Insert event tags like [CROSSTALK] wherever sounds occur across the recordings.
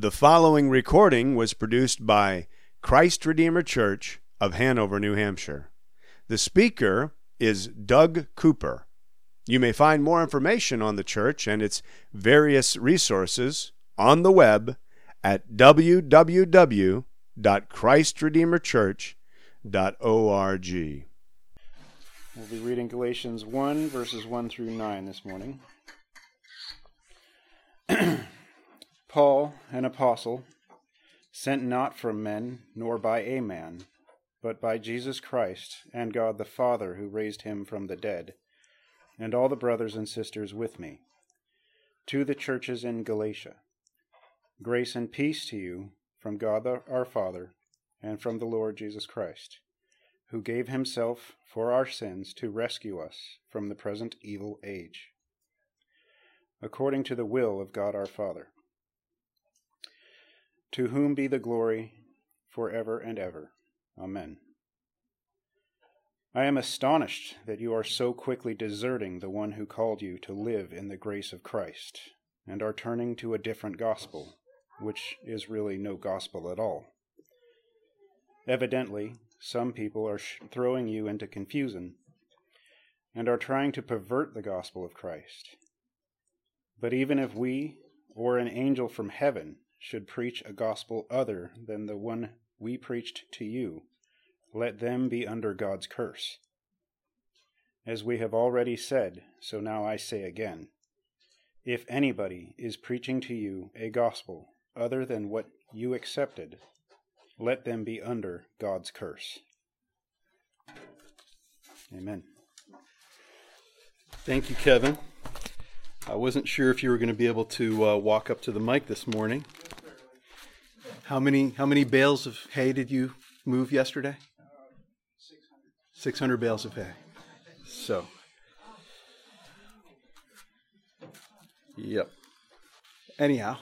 The following recording was produced by Christ Redeemer Church of Hanover, New Hampshire. The speaker is Doug Cooper. You may find more information on the church and its various resources on the web at www.christredeemerchurch.org. We'll be reading Galatians 1, verses 1 through 9 this morning. [CLEARS THROAT] Paul, an apostle, sent not from men, nor by a man, but by Jesus Christ and God the Father who raised him from the dead, and all the brothers and sisters with me, to the churches in Galatia. Grace and peace to you from God our Father and from the Lord Jesus Christ, who gave himself for our sins to rescue us from the present evil age, according to the will of God our Father to whom be the glory for ever and ever. Amen. I am astonished that you are so quickly deserting the one who called you to live in the grace of Christ, and are turning to a different gospel, which is really no gospel at all. Evidently, some people are throwing you into confusion and are trying to pervert the gospel of Christ. But even if we or an angel from heaven should preach a gospel other than the one we preached to you, let them be under God's curse. As we have already said, so now I say again if anybody is preaching to you a gospel other than what you accepted, let them be under God's curse. Amen. Thank you, Kevin. I wasn't sure if you were going to be able to uh, walk up to the mic this morning. How many how many bales of hay did you move yesterday? Six hundred bales of hay. So, yep. Anyhow,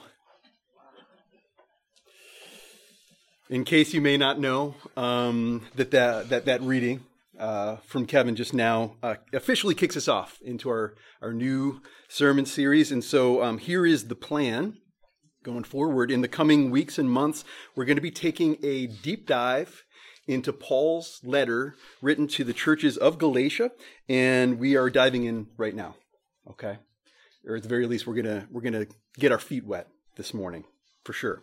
in case you may not know, um, that, that that that reading uh, from Kevin just now uh, officially kicks us off into our our new sermon series, and so um, here is the plan going forward. In the coming weeks and months, we're going to be taking a deep dive into Paul's letter written to the churches of Galatia, and we are diving in right now. Okay, or at the very least, we're gonna we're gonna get our feet wet this morning for sure.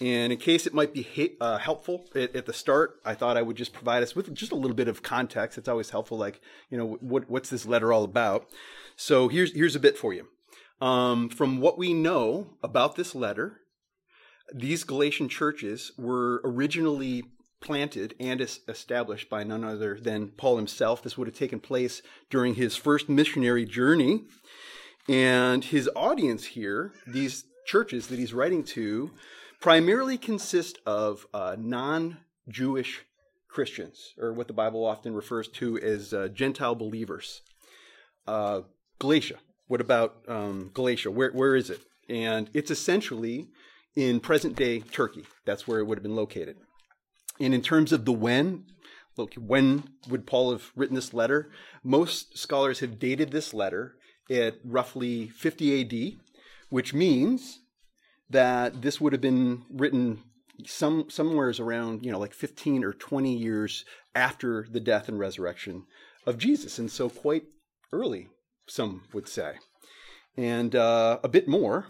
And in case it might be uh, helpful at, at, the start, I thought I would just provide us with just a little bit of context. It's always helpful, like you know, what, what's this letter all about? So here's here's a bit for you. Um, from what we know about this letter, these Galatian churches were originally planted and established by none other than Paul himself. This would have taken place during his first missionary journey. And his audience here, these churches that he's writing to, primarily consist of uh, non Jewish Christians, or what the Bible often refers to as uh, Gentile believers. Uh, Galatia what about um, Galatia? Where, where is it? And it's essentially in present day Turkey. That's where it would have been located. And in terms of the when, look, when would Paul have written this letter? Most scholars have dated this letter at roughly 50 AD, which means that this would have been written some somewheres around you know like 15 or 20 years after the death and resurrection of Jesus, and so quite early some would say. And uh, a bit more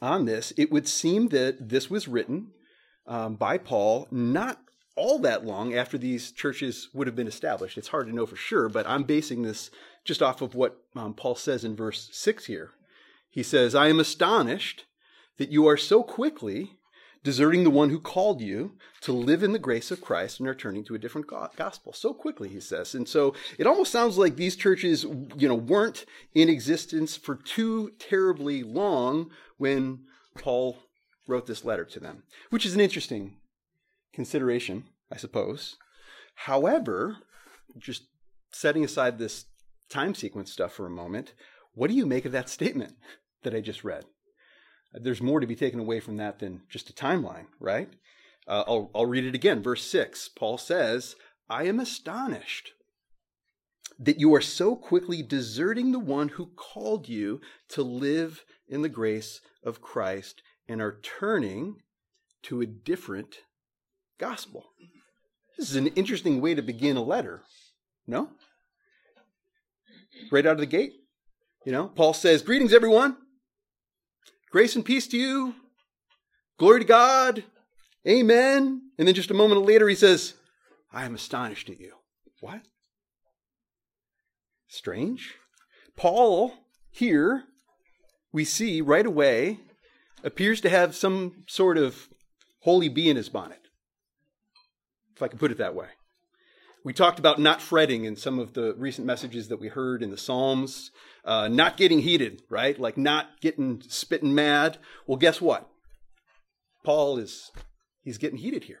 on this, it would seem that this was written um, by Paul not all that long after these churches would have been established. It's hard to know for sure, but I'm basing this just off of what um, Paul says in verse 6 here. He says, I am astonished that you are so quickly deserting the one who called you to live in the grace of Christ and are turning to a different gospel so quickly, he says. And so it almost sounds like these churches, you know, weren't in existence for too terribly long when Paul wrote this letter to them, which is an interesting consideration, I suppose. However, just setting aside this time sequence stuff for a moment, what do you make of that statement that I just read? There's more to be taken away from that than just a timeline, right? Uh, I'll, I'll read it again. Verse 6 Paul says, I am astonished that you are so quickly deserting the one who called you to live in the grace of Christ and are turning to a different gospel. This is an interesting way to begin a letter. No? Right out of the gate. You know, Paul says, Greetings, everyone. Grace and peace to you. Glory to God. Amen. And then just a moment later, he says, I am astonished at you. What? Strange. Paul, here, we see right away, appears to have some sort of holy bee in his bonnet, if I can put it that way. We talked about not fretting in some of the recent messages that we heard in the Psalms, uh, not getting heated, right? Like not getting spitting mad. Well, guess what? Paul is he's getting heated here.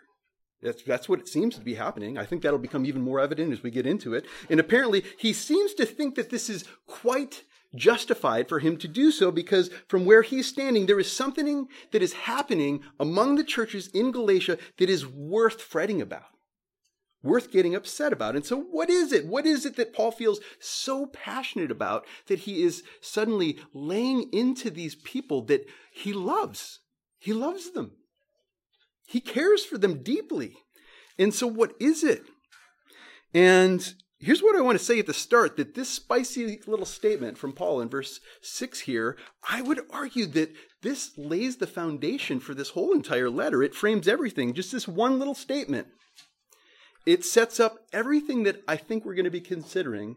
That's, that's what it seems to be happening. I think that'll become even more evident as we get into it. And apparently, he seems to think that this is quite justified for him to do so because from where he's standing, there is something that is happening among the churches in Galatia that is worth fretting about, worth getting upset about. And so, what is it? What is it that Paul feels so passionate about that he is suddenly laying into these people that he loves? He loves them. He cares for them deeply. And so, what is it? And here's what I want to say at the start that this spicy little statement from Paul in verse 6 here, I would argue that this lays the foundation for this whole entire letter. It frames everything, just this one little statement. It sets up everything that I think we're going to be considering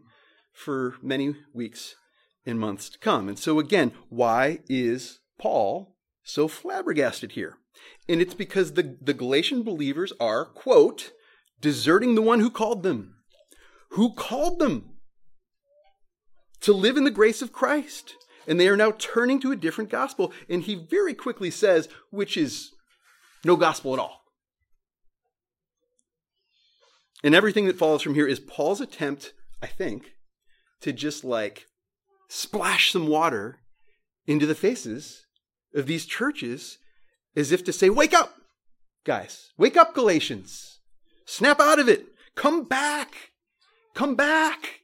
for many weeks and months to come. And so, again, why is Paul so flabbergasted here? And it's because the, the Galatian believers are, quote, deserting the one who called them. Who called them to live in the grace of Christ? And they are now turning to a different gospel. And he very quickly says, which is no gospel at all. And everything that follows from here is Paul's attempt, I think, to just like splash some water into the faces of these churches as if to say, Wake up, guys. Wake up, Galatians. Snap out of it. Come back. Come back.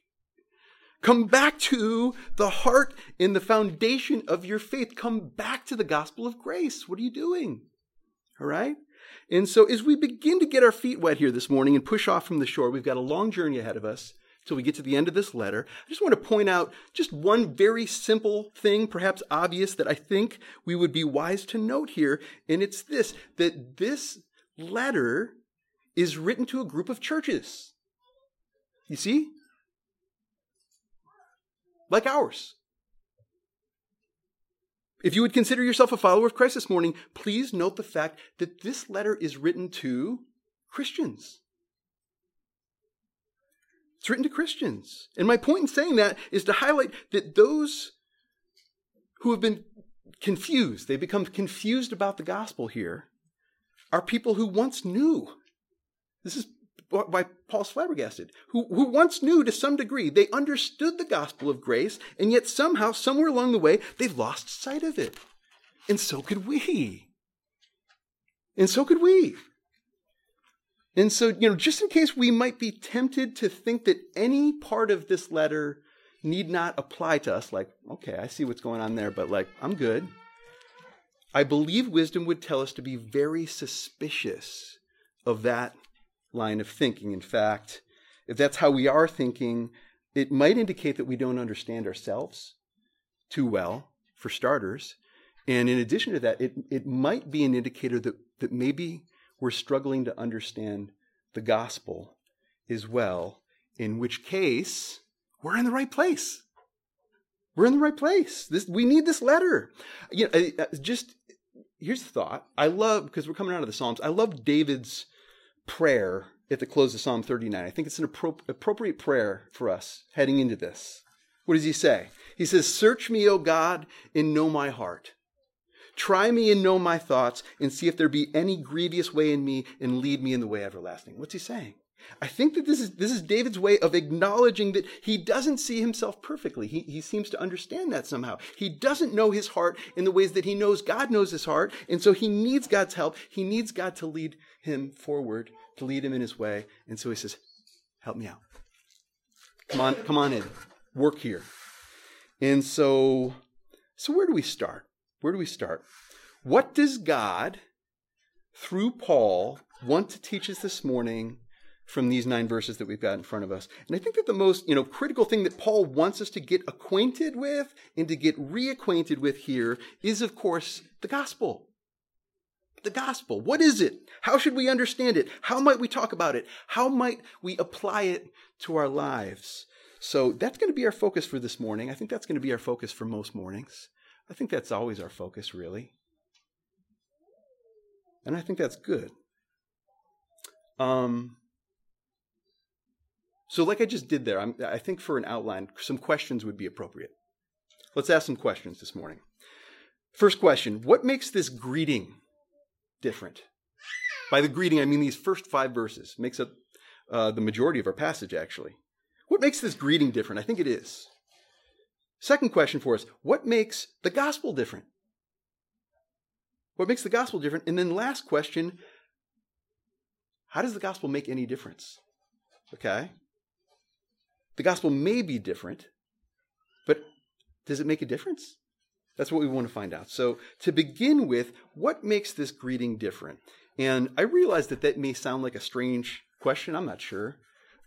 Come back to the heart and the foundation of your faith. Come back to the gospel of grace. What are you doing? All right? And so, as we begin to get our feet wet here this morning and push off from the shore, we've got a long journey ahead of us till we get to the end of this letter. I just want to point out just one very simple thing, perhaps obvious, that I think we would be wise to note here. And it's this that this letter is written to a group of churches. You see? Like ours. If you would consider yourself a follower of Christ this morning, please note the fact that this letter is written to Christians. It's written to Christians. And my point in saying that is to highlight that those who have been confused—they've become confused about the gospel here, are people who once knew. This is why Paul's flabbergasted, who, who once knew to some degree. They understood the gospel of grace, and yet somehow, somewhere along the way, they've lost sight of it. And so could we. And so could we. And so, you know, just in case we might be tempted to think that any part of this letter need not apply to us, like, okay, I see what's going on there, but like, I'm good. I believe wisdom would tell us to be very suspicious of that line of thinking. In fact, if that's how we are thinking, it might indicate that we don't understand ourselves too well, for starters. And in addition to that, it, it might be an indicator that, that maybe we're struggling to understand the gospel as well, in which case we're in the right place. We're in the right place. This, we need this letter. You know, just here's the thought. I love because we're coming out of the Psalms. I love David's prayer at the close of Psalm 39. I think it's an appro- appropriate prayer for us heading into this. What does he say? He says, "Search me, O God, and know my heart. Try me and know my thoughts, and see if there be any grievous way in me, and lead me in the way everlasting. What's he saying? I think that this is, this is David's way of acknowledging that he doesn't see himself perfectly. He, he seems to understand that somehow. He doesn't know his heart in the ways that he knows God knows his heart, and so he needs God's help. He needs God to lead him forward, to lead him in his way. And so he says, Help me out. Come on, come on in. Work here. And so, so where do we start? Where do we start? What does God, through Paul, want to teach us this morning from these nine verses that we've got in front of us? And I think that the most, you know, critical thing that Paul wants us to get acquainted with and to get reacquainted with here is, of course, the gospel. The gospel. What is it? How should we understand it? How might we talk about it? How might we apply it to our lives? So that's going to be our focus for this morning. I think that's going to be our focus for most mornings. I think that's always our focus, really. And I think that's good. Um, so, like I just did there, I'm, I think for an outline, some questions would be appropriate. Let's ask some questions this morning. First question What makes this greeting different? By the greeting, I mean these first five verses. Makes up uh, the majority of our passage, actually. What makes this greeting different? I think it is. Second question for us What makes the gospel different? What makes the gospel different? And then last question How does the gospel make any difference? Okay? The gospel may be different, but does it make a difference? That's what we want to find out. So, to begin with, what makes this greeting different? And I realize that that may sound like a strange question. I'm not sure.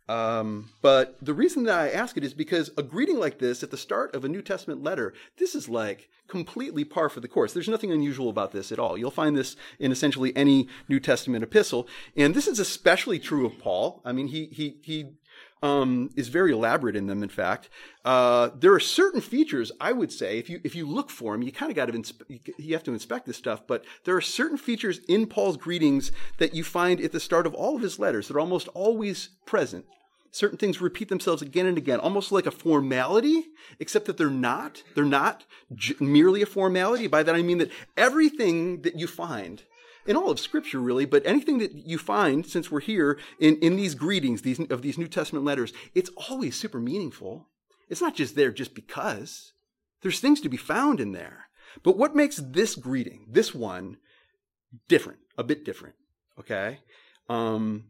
Um, but the reason that I ask it is because a greeting like this at the start of a New Testament letter, this is like completely par for the course. There's nothing unusual about this at all. You'll find this in essentially any New Testament epistle. And this is especially true of Paul. I mean, he, he, he, um, is very elaborate in them. In fact, uh, there are certain features I would say if you if you look for them, you kind of got to inspe- you have to inspect this stuff. But there are certain features in Paul's greetings that you find at the start of all of his letters that are almost always present certain things repeat themselves again and again, almost like a formality, except that they're not. They're not j- merely a formality. By that I mean that everything that you find in all of Scripture, really, but anything that you find since we're here in, in these greetings these, of these New Testament letters, it's always super meaningful. It's not just there just because. There's things to be found in there. But what makes this greeting, this one, different, a bit different, okay? Um,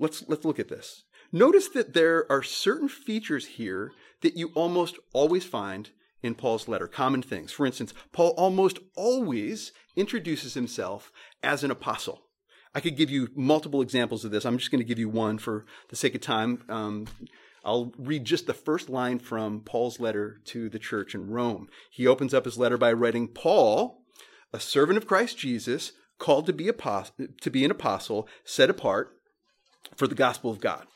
let's let's look at this. Notice that there are certain features here that you almost always find in Paul's letter, common things. For instance, Paul almost always introduces himself as an apostle. I could give you multiple examples of this. I'm just going to give you one for the sake of time. Um, I'll read just the first line from Paul's letter to the church in Rome. He opens up his letter by writing, Paul, a servant of Christ Jesus, called to be, apostle, to be an apostle, set apart for the gospel of God.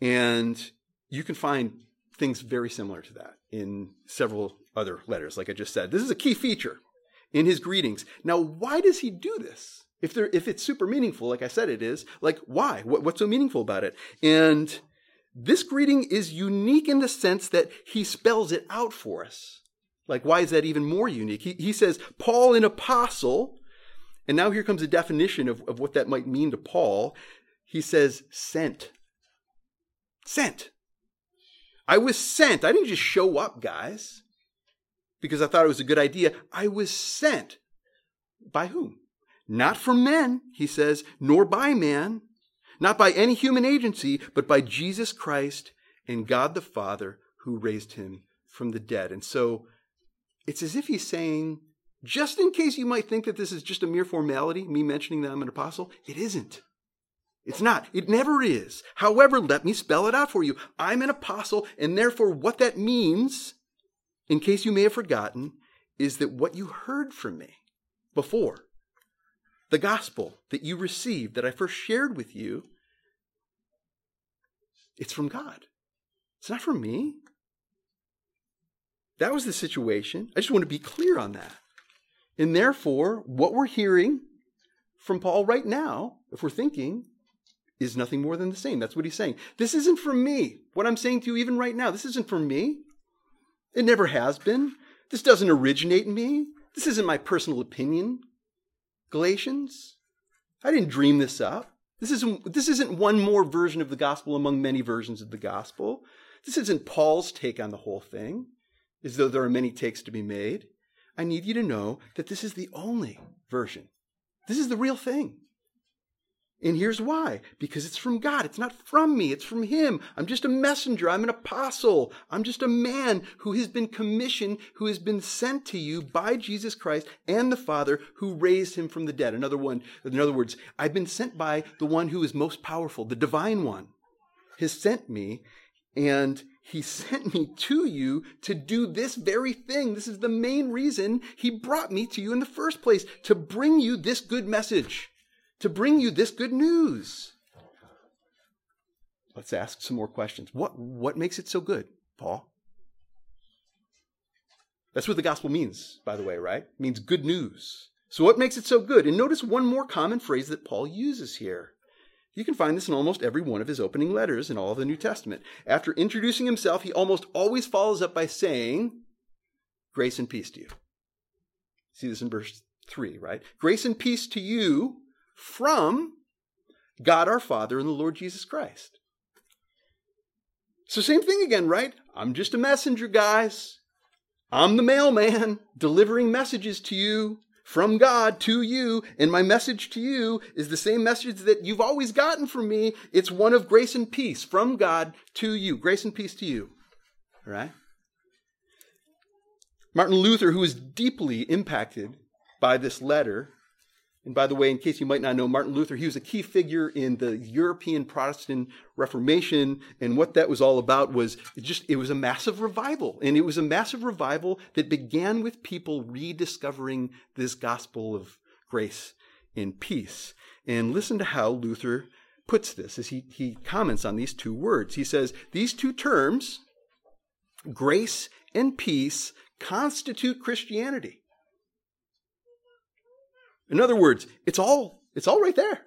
And you can find things very similar to that in several other letters, like I just said. This is a key feature in his greetings. Now, why does he do this? If, there, if it's super meaningful, like I said it is, like why? What, what's so meaningful about it? And this greeting is unique in the sense that he spells it out for us. Like, why is that even more unique? He, he says, Paul, an apostle, and now here comes a definition of, of what that might mean to Paul he says, sent. Sent. I was sent. I didn't just show up, guys, because I thought it was a good idea. I was sent. By whom? Not from men, he says, nor by man, not by any human agency, but by Jesus Christ and God the Father who raised him from the dead. And so it's as if he's saying, just in case you might think that this is just a mere formality, me mentioning that I'm an apostle, it isn't. It's not. It never is. However, let me spell it out for you. I'm an apostle, and therefore, what that means, in case you may have forgotten, is that what you heard from me before, the gospel that you received, that I first shared with you, it's from God. It's not from me. That was the situation. I just want to be clear on that. And therefore, what we're hearing from Paul right now, if we're thinking, is nothing more than the same. That's what he's saying. This isn't for me. What I'm saying to you, even right now, this isn't for me. It never has been. This doesn't originate in me. This isn't my personal opinion. Galatians. I didn't dream this up. This isn't, this isn't one more version of the gospel among many versions of the gospel. This isn't Paul's take on the whole thing, as though there are many takes to be made. I need you to know that this is the only version. This is the real thing. And here's why because it's from God. It's not from me, it's from Him. I'm just a messenger. I'm an apostle. I'm just a man who has been commissioned, who has been sent to you by Jesus Christ and the Father who raised Him from the dead. Another one, in other words, I've been sent by the one who is most powerful, the divine one, has sent me, and He sent me to you to do this very thing. This is the main reason He brought me to you in the first place, to bring you this good message to bring you this good news. Let's ask some more questions. What, what makes it so good, Paul? That's what the gospel means, by the way, right? It means good news. So, what makes it so good? And notice one more common phrase that Paul uses here. You can find this in almost every one of his opening letters in all of the New Testament. After introducing himself, he almost always follows up by saying, Grace and peace to you. See this in verse 3, right? Grace and peace to you from God our Father and the Lord Jesus Christ. So, same thing again, right? I'm just a messenger, guys. I'm the mailman [LAUGHS] delivering messages to you from God to you, and my message to you is the same message that you've always gotten from me. It's one of grace and peace from God to you. Grace and peace to you. All right? Martin Luther, who was deeply impacted by this letter, and by the way, in case you might not know, Martin Luther, he was a key figure in the European Protestant Reformation. And what that was all about was it just, it was a massive revival. And it was a massive revival that began with people rediscovering this gospel of grace and peace. And listen to how Luther puts this as he, he comments on these two words. He says, These two terms, grace and peace, constitute Christianity. In other words, it's all it's all right there.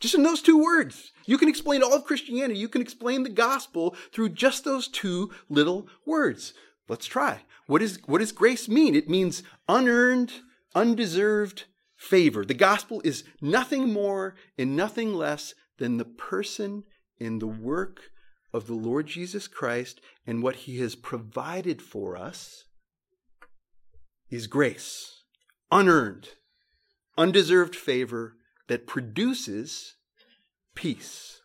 Just in those two words. You can explain all of Christianity. You can explain the gospel through just those two little words. Let's try. What, is, what does grace mean? It means unearned, undeserved favor. The gospel is nothing more and nothing less than the person and the work of the Lord Jesus Christ and what he has provided for us is grace. Unearned, undeserved favor that produces peace.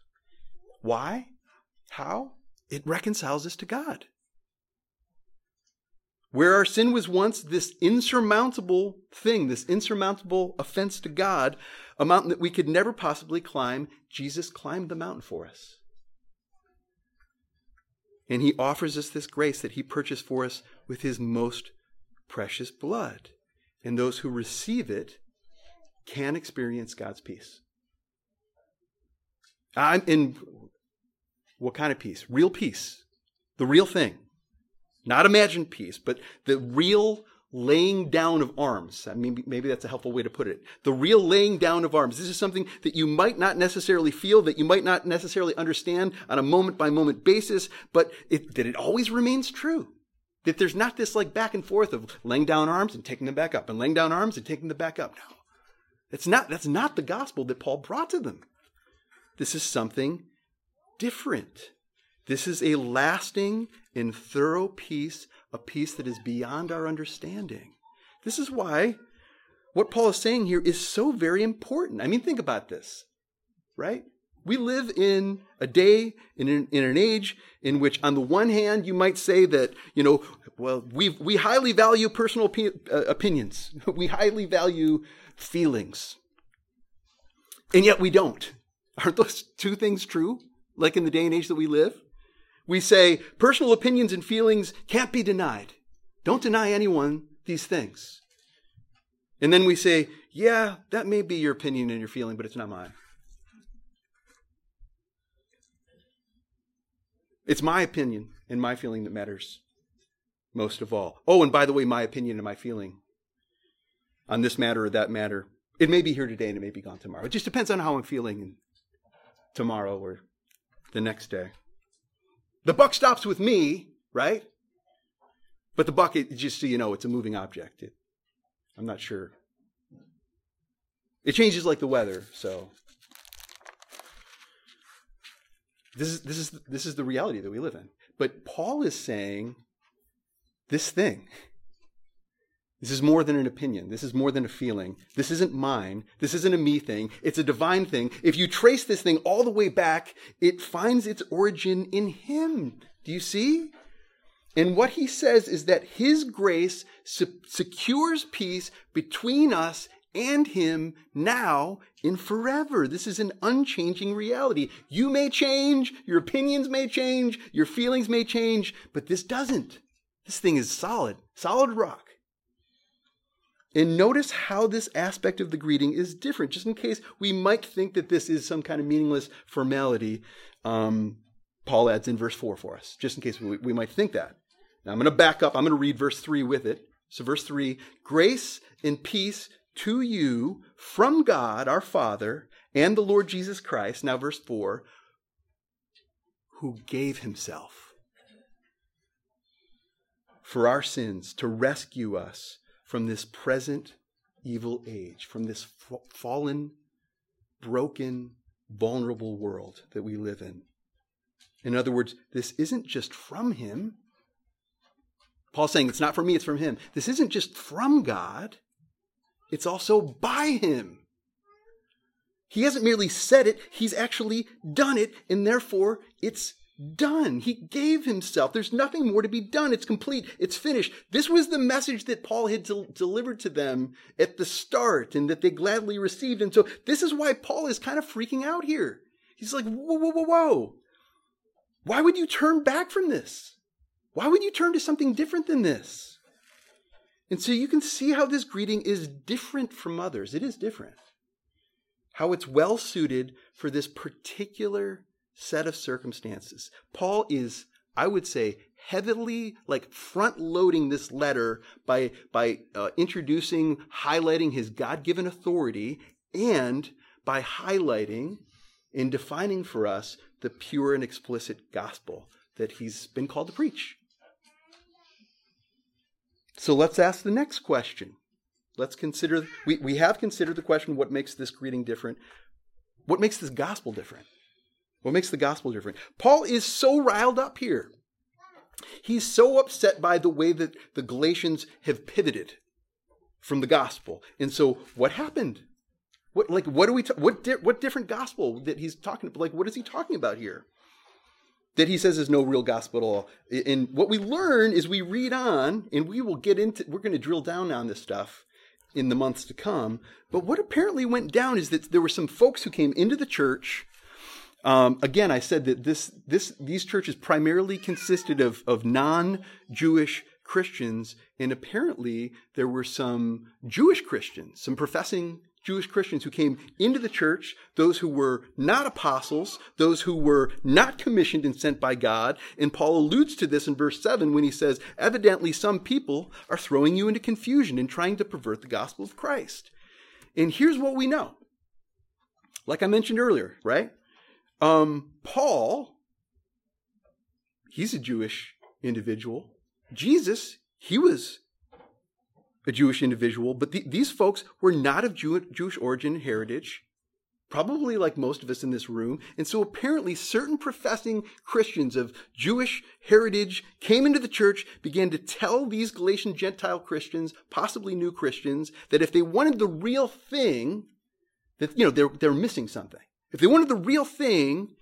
Why? How? It reconciles us to God. Where our sin was once this insurmountable thing, this insurmountable offense to God, a mountain that we could never possibly climb, Jesus climbed the mountain for us. And he offers us this grace that he purchased for us with his most precious blood. And those who receive it can experience God's peace. I'm in what kind of peace? Real peace. The real thing. Not imagined peace, but the real laying down of arms. I mean, maybe that's a helpful way to put it. The real laying down of arms. This is something that you might not necessarily feel, that you might not necessarily understand on a moment by moment basis, but it, that it always remains true. That there's not this like back and forth of laying down arms and taking them back up and laying down arms and taking them back up. No. That's not, that's not the gospel that Paul brought to them. This is something different. This is a lasting and thorough peace, a peace that is beyond our understanding. This is why what Paul is saying here is so very important. I mean, think about this, right? We live in a day, in an, in an age in which, on the one hand, you might say that, you know, well, we, we highly value personal uh, opinions. [LAUGHS] We highly value feelings. And yet we don't. [LAUGHS] Aren't those two things true? Like in the day and age that we live? We say personal opinions and feelings can't be denied. Don't deny anyone these things. And then we say, yeah, that may be your opinion and your feeling, but it's not mine. It's my opinion and my feeling that matters most of all. Oh, and by the way, my opinion and my feeling on this matter or that matter. It may be here today and it may be gone tomorrow. It just depends on how I'm feeling tomorrow or the next day. The buck stops with me, right? But the buck, just so you know, it's a moving object. It, I'm not sure. It changes like the weather, so this is this is this is the reality that we live in. But Paul is saying this thing This is more than an opinion. This is more than a feeling. This isn't mine. This isn't a me thing. It's a divine thing. If you trace this thing all the way back, it finds its origin in Him. Do you see? And what he says is that his grace se- secures peace between us and him now and forever. This is an unchanging reality. You may change, your opinions may change, your feelings may change, but this doesn't. This thing is solid, solid rock. And notice how this aspect of the greeting is different, just in case we might think that this is some kind of meaningless formality. Um, Paul adds in verse 4 for us, just in case we, we might think that. Now I'm going to back up. I'm going to read verse 3 with it. So, verse 3 Grace and peace to you from God our Father and the Lord Jesus Christ. Now, verse 4 who gave himself for our sins to rescue us from this present evil age, from this fallen, broken, vulnerable world that we live in. In other words, this isn't just from him. Paul's saying it's not from me, it's from him. This isn't just from God, it's also by him. He hasn't merely said it, he's actually done it, and therefore it's done. He gave himself. There's nothing more to be done. It's complete. It's finished. This was the message that Paul had de- delivered to them at the start and that they gladly received. And so this is why Paul is kind of freaking out here. He's like, whoa, whoa, whoa, whoa. Why would you turn back from this? Why would you turn to something different than this? And so you can see how this greeting is different from others. It is different. How it's well suited for this particular set of circumstances. Paul is, I would say, heavily like front loading this letter by by uh, introducing highlighting his god-given authority and by highlighting and defining for us the pure and explicit gospel that he's been called to preach so let's ask the next question. Let's consider, we, we have considered the question what makes this greeting different? What makes this gospel different? What makes the gospel different? Paul is so riled up here. He's so upset by the way that the Galatians have pivoted from the gospel. And so what happened? What like what do we ta- what di- what different gospel that he's talking like what is he talking about here? That he says is no real gospel at all. And what we learn is we read on, and we will get into, we're going to drill down on this stuff in the months to come. But what apparently went down is that there were some folks who came into the church. Um, again, I said that this, this, these churches primarily consisted of, of non Jewish Christians, and apparently there were some Jewish Christians, some professing Jewish Christians who came into the church, those who were not apostles, those who were not commissioned and sent by God. And Paul alludes to this in verse 7 when he says, Evidently, some people are throwing you into confusion and trying to pervert the gospel of Christ. And here's what we know. Like I mentioned earlier, right? Um, Paul, he's a Jewish individual. Jesus, he was a Jewish individual, but the, these folks were not of Jew, Jewish origin and heritage, probably like most of us in this room. And so apparently, certain professing Christians of Jewish heritage came into the church, began to tell these Galatian Gentile Christians, possibly new Christians, that if they wanted the real thing, that, you know, they're, they're missing something. If they wanted the real thing,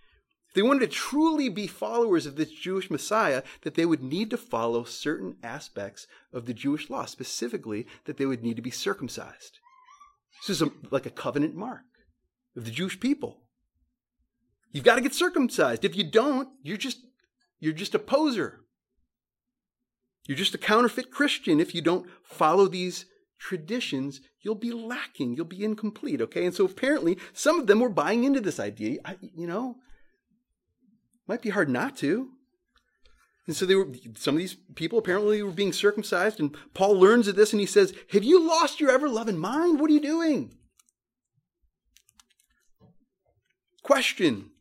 they wanted to truly be followers of this Jewish Messiah, that they would need to follow certain aspects of the Jewish law, specifically that they would need to be circumcised. This is a, like a covenant mark of the Jewish people. You've got to get circumcised. If you don't, you're just you're just a poser. You're just a counterfeit Christian if you don't follow these traditions, you'll be lacking, you'll be incomplete, okay? And so apparently some of them were buying into this idea. I, you know, might be hard not to. And so they were some of these people apparently were being circumcised, and Paul learns of this and he says, Have you lost your ever loving mind? What are you doing? Question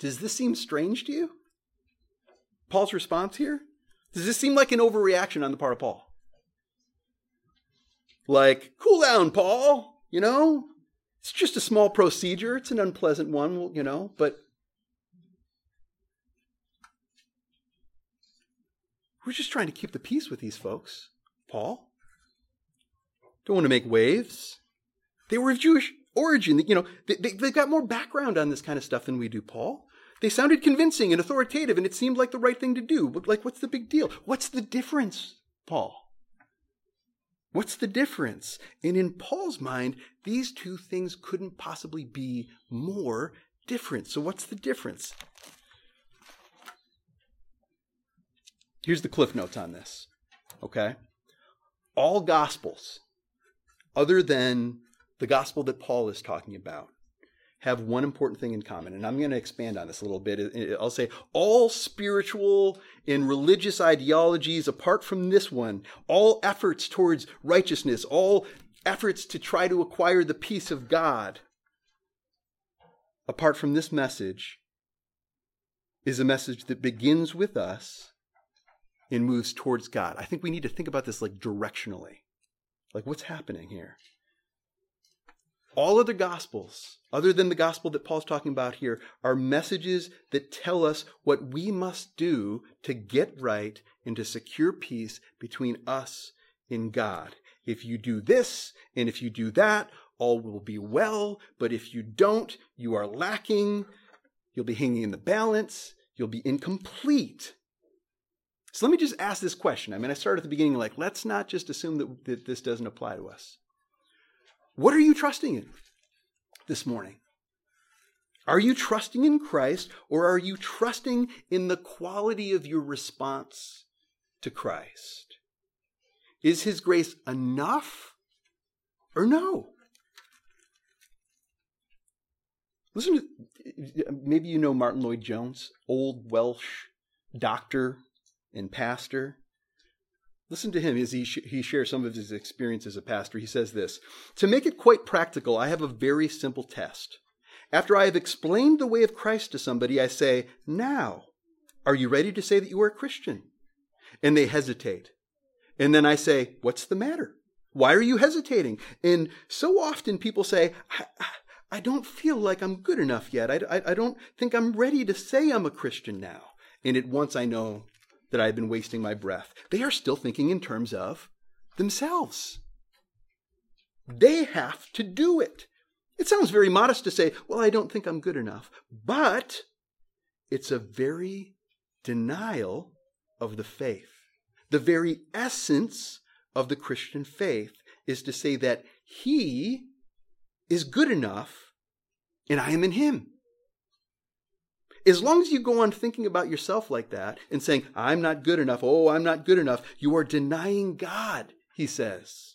Does this seem strange to you? Paul's response here? Does this seem like an overreaction on the part of Paul? Like, cool down, Paul, you know? It's just a small procedure. It's an unpleasant one, you know, but We're just trying to keep the peace with these folks, Paul. don't want to make waves. They were of Jewish origin. You know, they, they, they got more background on this kind of stuff than we do, Paul. They sounded convincing and authoritative, and it seemed like the right thing to do. But, like, what's the big deal? What's the difference, Paul? What's the difference? And in Paul's mind, these two things couldn't possibly be more different. So, what's the difference? Here's the cliff notes on this. Okay? All gospels, other than the gospel that Paul is talking about, have one important thing in common. And I'm going to expand on this a little bit. I'll say all spiritual and religious ideologies, apart from this one, all efforts towards righteousness, all efforts to try to acquire the peace of God, apart from this message, is a message that begins with us and moves towards God. I think we need to think about this like directionally. Like what's happening here? All other gospels, other than the gospel that Paul's talking about here, are messages that tell us what we must do to get right and to secure peace between us and God. If you do this and if you do that, all will be well. But if you don't, you are lacking. You'll be hanging in the balance. You'll be incomplete. So let me just ask this question. I mean, I started at the beginning like, let's not just assume that, that this doesn't apply to us. What are you trusting in this morning? Are you trusting in Christ or are you trusting in the quality of your response to Christ? Is his grace enough or no? Listen to, maybe you know Martyn Lloyd-Jones, old Welsh doctor and pastor. Listen to him as he, sh- he shares some of his experience as a pastor. He says this To make it quite practical, I have a very simple test. After I have explained the way of Christ to somebody, I say, Now, are you ready to say that you are a Christian? And they hesitate. And then I say, What's the matter? Why are you hesitating? And so often people say, I, I don't feel like I'm good enough yet. I, I, I don't think I'm ready to say I'm a Christian now. And at once I know that I've been wasting my breath. They are still thinking in terms of themselves. They have to do it. It sounds very modest to say, well, I don't think I'm good enough. But it's a very denial of the faith. The very essence of the Christian faith is to say that He is good enough and I am in Him. As long as you go on thinking about yourself like that and saying, I'm not good enough, oh, I'm not good enough, you are denying God, he says.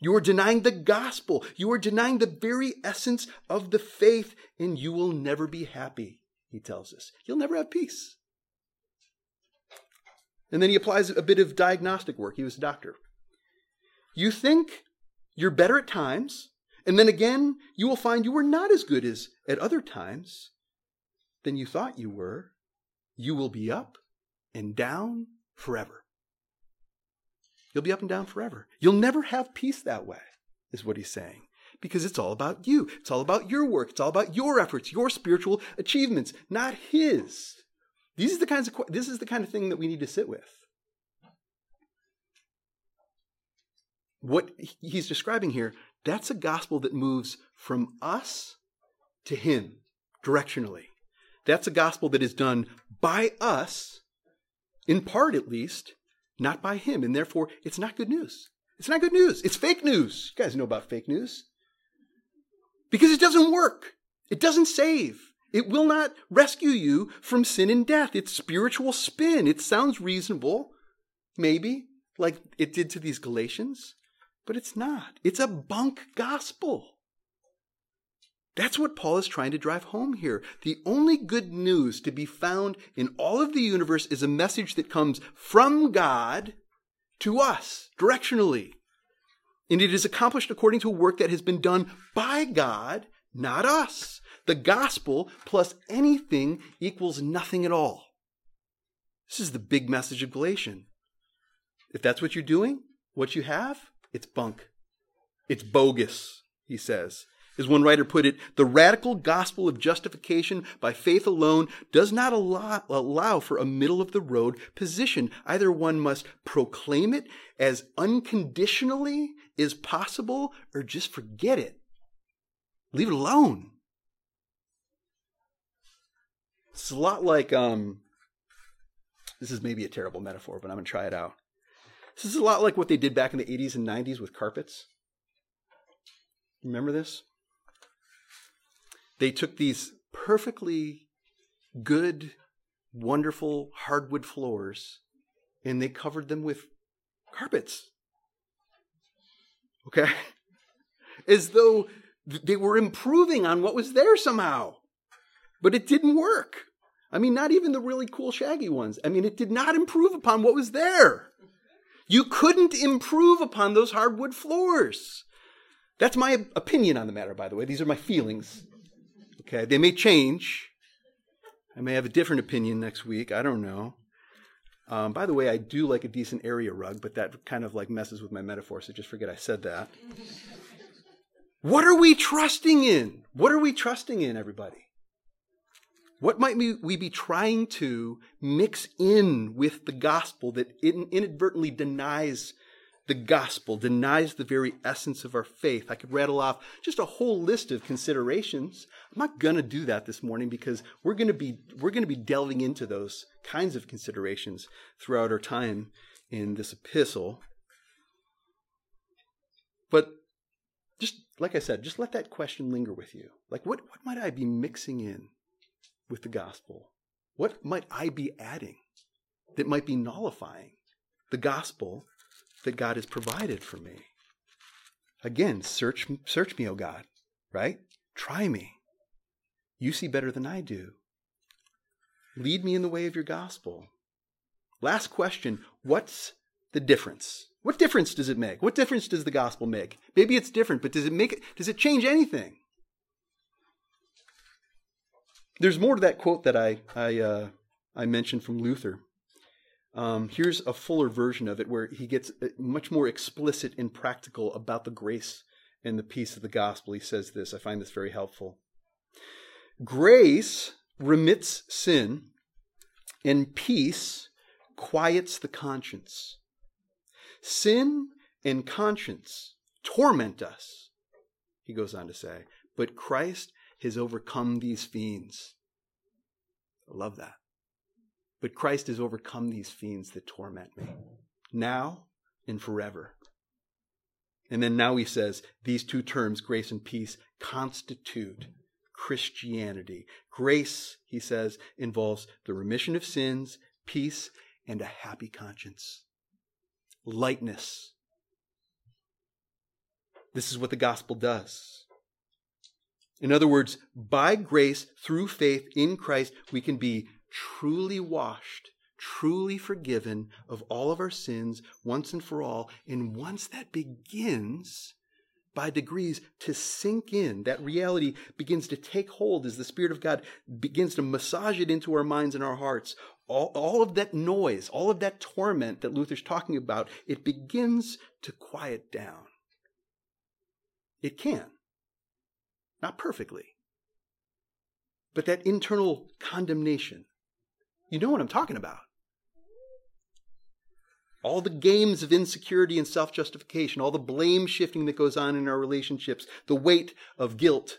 You are denying the gospel. You are denying the very essence of the faith, and you will never be happy, he tells us. You'll never have peace. And then he applies a bit of diagnostic work. He was a doctor. You think you're better at times, and then again, you will find you are not as good as at other times than you thought you were, you will be up and down forever. You'll be up and down forever. You'll never have peace that way, is what he's saying. Because it's all about you. It's all about your work. It's all about your efforts, your spiritual achievements, not his. These are the kinds of this is the kind of thing that we need to sit with. What he's describing here, that's a gospel that moves from us to him directionally. That's a gospel that is done by us, in part at least, not by him. And therefore, it's not good news. It's not good news. It's fake news. You guys know about fake news. Because it doesn't work, it doesn't save. It will not rescue you from sin and death. It's spiritual spin. It sounds reasonable, maybe, like it did to these Galatians, but it's not. It's a bunk gospel. That's what Paul is trying to drive home here. The only good news to be found in all of the universe is a message that comes from God to us directionally. And it is accomplished according to a work that has been done by God, not us. The gospel plus anything equals nothing at all. This is the big message of Galatian. If that's what you're doing, what you have, it's bunk. It's bogus, he says. As one writer put it, the radical gospel of justification by faith alone does not allow, allow, for a middle of the road position. Either one must proclaim it as unconditionally is possible or just forget it. Leave it alone. It's a lot like um this is maybe a terrible metaphor, but I'm going to try it out. This is a lot like what they did back in the 80s and 90s with carpets. Remember this? They took these perfectly good, wonderful hardwood floors and they covered them with carpets. Okay? [LAUGHS] As though they were improving on what was there somehow. But it didn't work. I mean, not even the really cool, shaggy ones. I mean, it did not improve upon what was there. You couldn't improve upon those hardwood floors. That's my opinion on the matter, by the way. These are my feelings. Okay, they may change. I may have a different opinion next week. I don't know. Um, by the way, I do like a decent area rug, but that kind of like messes with my metaphor, so just forget I said that. what are we trusting in? What are we trusting in, everybody? What might we be trying to mix in with the gospel that inadvertently denies the gospel, denies the very essence of our faith. I could rattle off just a whole list of considerations. I'm not going to do that this morning because we're going to be we're going to be delving into those kinds of considerations throughout our time in this epistle. But just like I said, just let that question linger with you. Like what what might I be mixing in with the gospel? What might I be adding that might be nullifying the gospel that God has provided for me. Again, search, search me, O God, right? Try me. You see better than I do. Lead me in the way of your gospel. Last question What's the difference? What difference does it make? What difference does the gospel make? Maybe it's different, but does it make it, does it change anything? There's more to that quote that I I uh, I mentioned from Luther. Um, here's a fuller version of it where he gets uh, much more explicit and practical about the grace and the peace of the gospel. He says this. I find this very helpful. Grace remits sin, and peace quiets the conscience. Sin and conscience torment us, he goes on to say, but Christ has overcome these fiends. I love that. But Christ has overcome these fiends that torment me now and forever. And then now he says these two terms, grace and peace, constitute Christianity. Grace, he says, involves the remission of sins, peace, and a happy conscience. Lightness. This is what the gospel does. In other words, by grace, through faith in Christ, we can be truly washed, truly forgiven of all of our sins once and for all. And once that begins, by degrees to sink in. That reality begins to take hold as the Spirit of God begins to massage it into our minds and our hearts. All, all of that noise, all of that torment that Luther's talking about, it begins to quiet down. It can. Not perfectly. But that internal condemnation, you know what I'm talking about. All the games of insecurity and self justification, all the blame shifting that goes on in our relationships, the weight of guilt,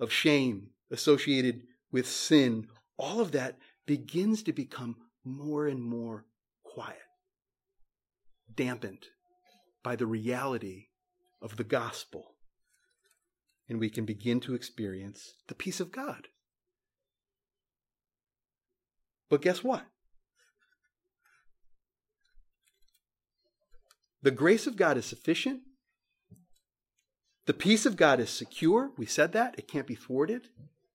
of shame associated with sin, all of that begins to become more and more quiet, dampened by the reality of the gospel. And we can begin to experience the peace of God. But guess what? The grace of God is sufficient. The peace of God is secure. We said that. It can't be thwarted.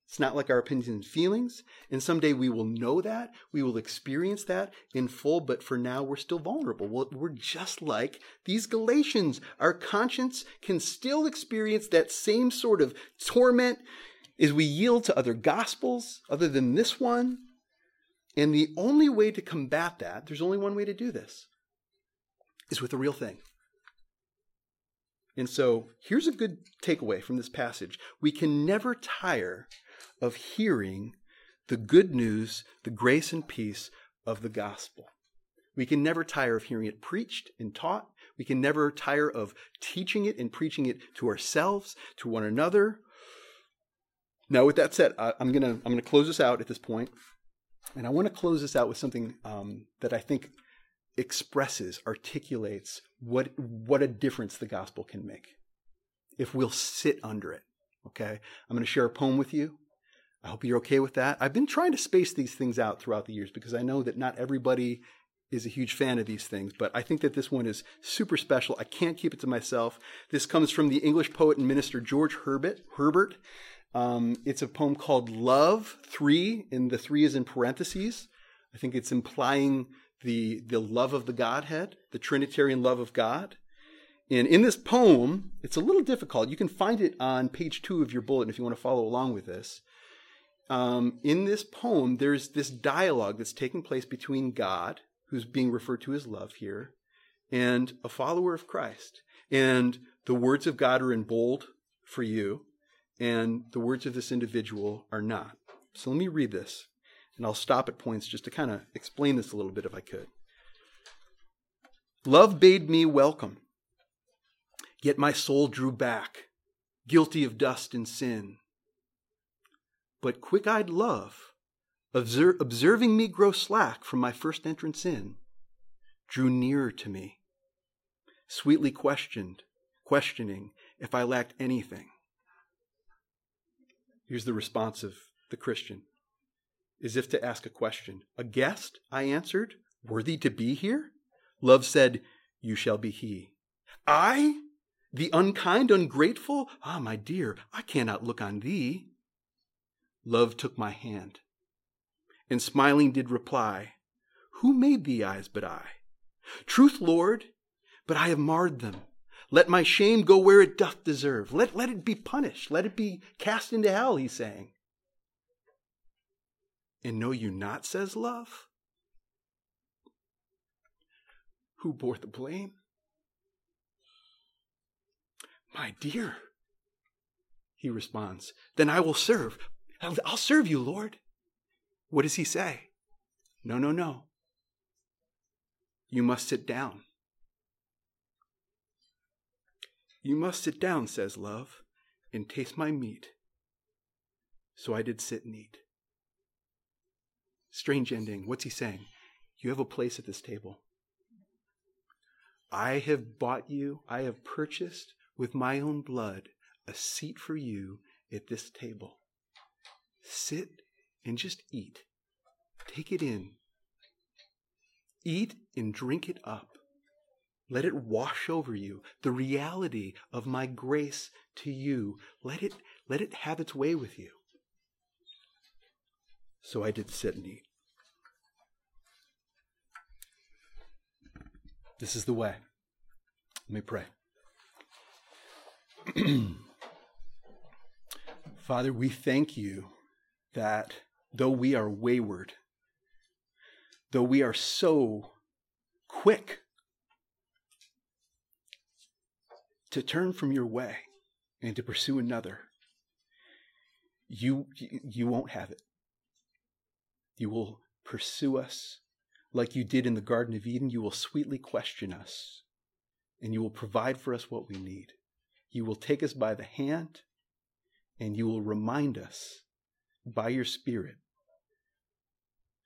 It's not like our opinions and feelings. And someday we will know that. We will experience that in full. But for now, we're still vulnerable. We're just like these Galatians. Our conscience can still experience that same sort of torment as we yield to other gospels other than this one. And the only way to combat that, there's only one way to do this, is with the real thing. And so here's a good takeaway from this passage. We can never tire of hearing the good news, the grace and peace of the gospel. We can never tire of hearing it preached and taught. We can never tire of teaching it and preaching it to ourselves, to one another. Now, with that said, I, am gonna I'm gonna close this out at this point, and I want to close this out with something um, that I think expresses, articulates what what a difference the gospel can make if we'll sit under it. Okay, I'm going to share a poem with you. I hope you're okay with that. I've been trying to space these things out throughout the years because I know that not everybody is a huge fan of these things, but I think that this one is super special. I can't keep it to myself. This comes from the English poet and minister George Herbert. Herbert. Um, it's a poem called Love Three, and the three is in parentheses. I think it's implying the the love of the Godhead, the Trinitarian love of God. And in this poem, it's a little difficult. You can find it on page two of your bulletin if you want to follow along with this. Um, in this poem, there's this dialogue that's taking place between God, who's being referred to as love here, and a follower of Christ. And the words of God are in bold for you, and the words of this individual are not. So let me read this, and I'll stop at points just to kind of explain this a little bit if I could. Love bade me welcome Yet my soul drew back, guilty of dust and sin. But quick eyed love, observing me grow slack from my first entrance in, drew nearer to me, sweetly questioned, questioning if I lacked anything. Here's the response of the Christian, as if to ask a question. A guest, I answered, worthy to be here? Love said, You shall be he. I? The unkind, ungrateful? Ah, my dear, I cannot look on thee. Love took my hand, and smiling did reply, Who made thee eyes but I? Truth, Lord, but I have marred them. Let my shame go where it doth deserve. Let, let it be punished. Let it be cast into hell, he's saying. And know you not, says love? Who bore the blame? My dear, he responds, then I will serve. I'll, I'll serve you, Lord. What does he say? No, no, no. You must sit down. You must sit down, says love, and taste my meat. So I did sit and eat. Strange ending. What's he saying? You have a place at this table. I have bought you, I have purchased with my own blood a seat for you at this table. Sit and just eat. Take it in. Eat and drink it up. Let it wash over you. The reality of my grace to you. Let it, let it have its way with you. So I did sit and eat. This is the way. Let me pray. [CLEARS THROAT] Father, we thank you that though we are wayward, though we are so quick to turn from your way and to pursue another, you, you won't have it. You will pursue us like you did in the Garden of Eden. You will sweetly question us and you will provide for us what we need. You will take us by the hand and you will remind us by your Spirit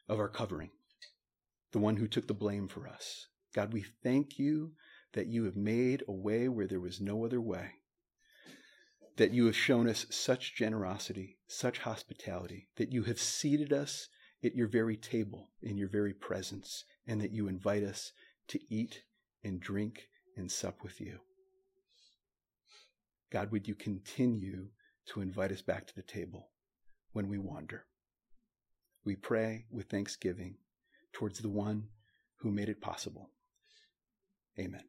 of our covering, the one who took the blame for us. God, we thank you that you have made a way where there was no other way, that you have shown us such generosity, such hospitality, that you have seated us at your very table in your very presence, and that you invite us to eat and drink and sup with you. God, would you continue to invite us back to the table when we wander? We pray with thanksgiving towards the one who made it possible. Amen.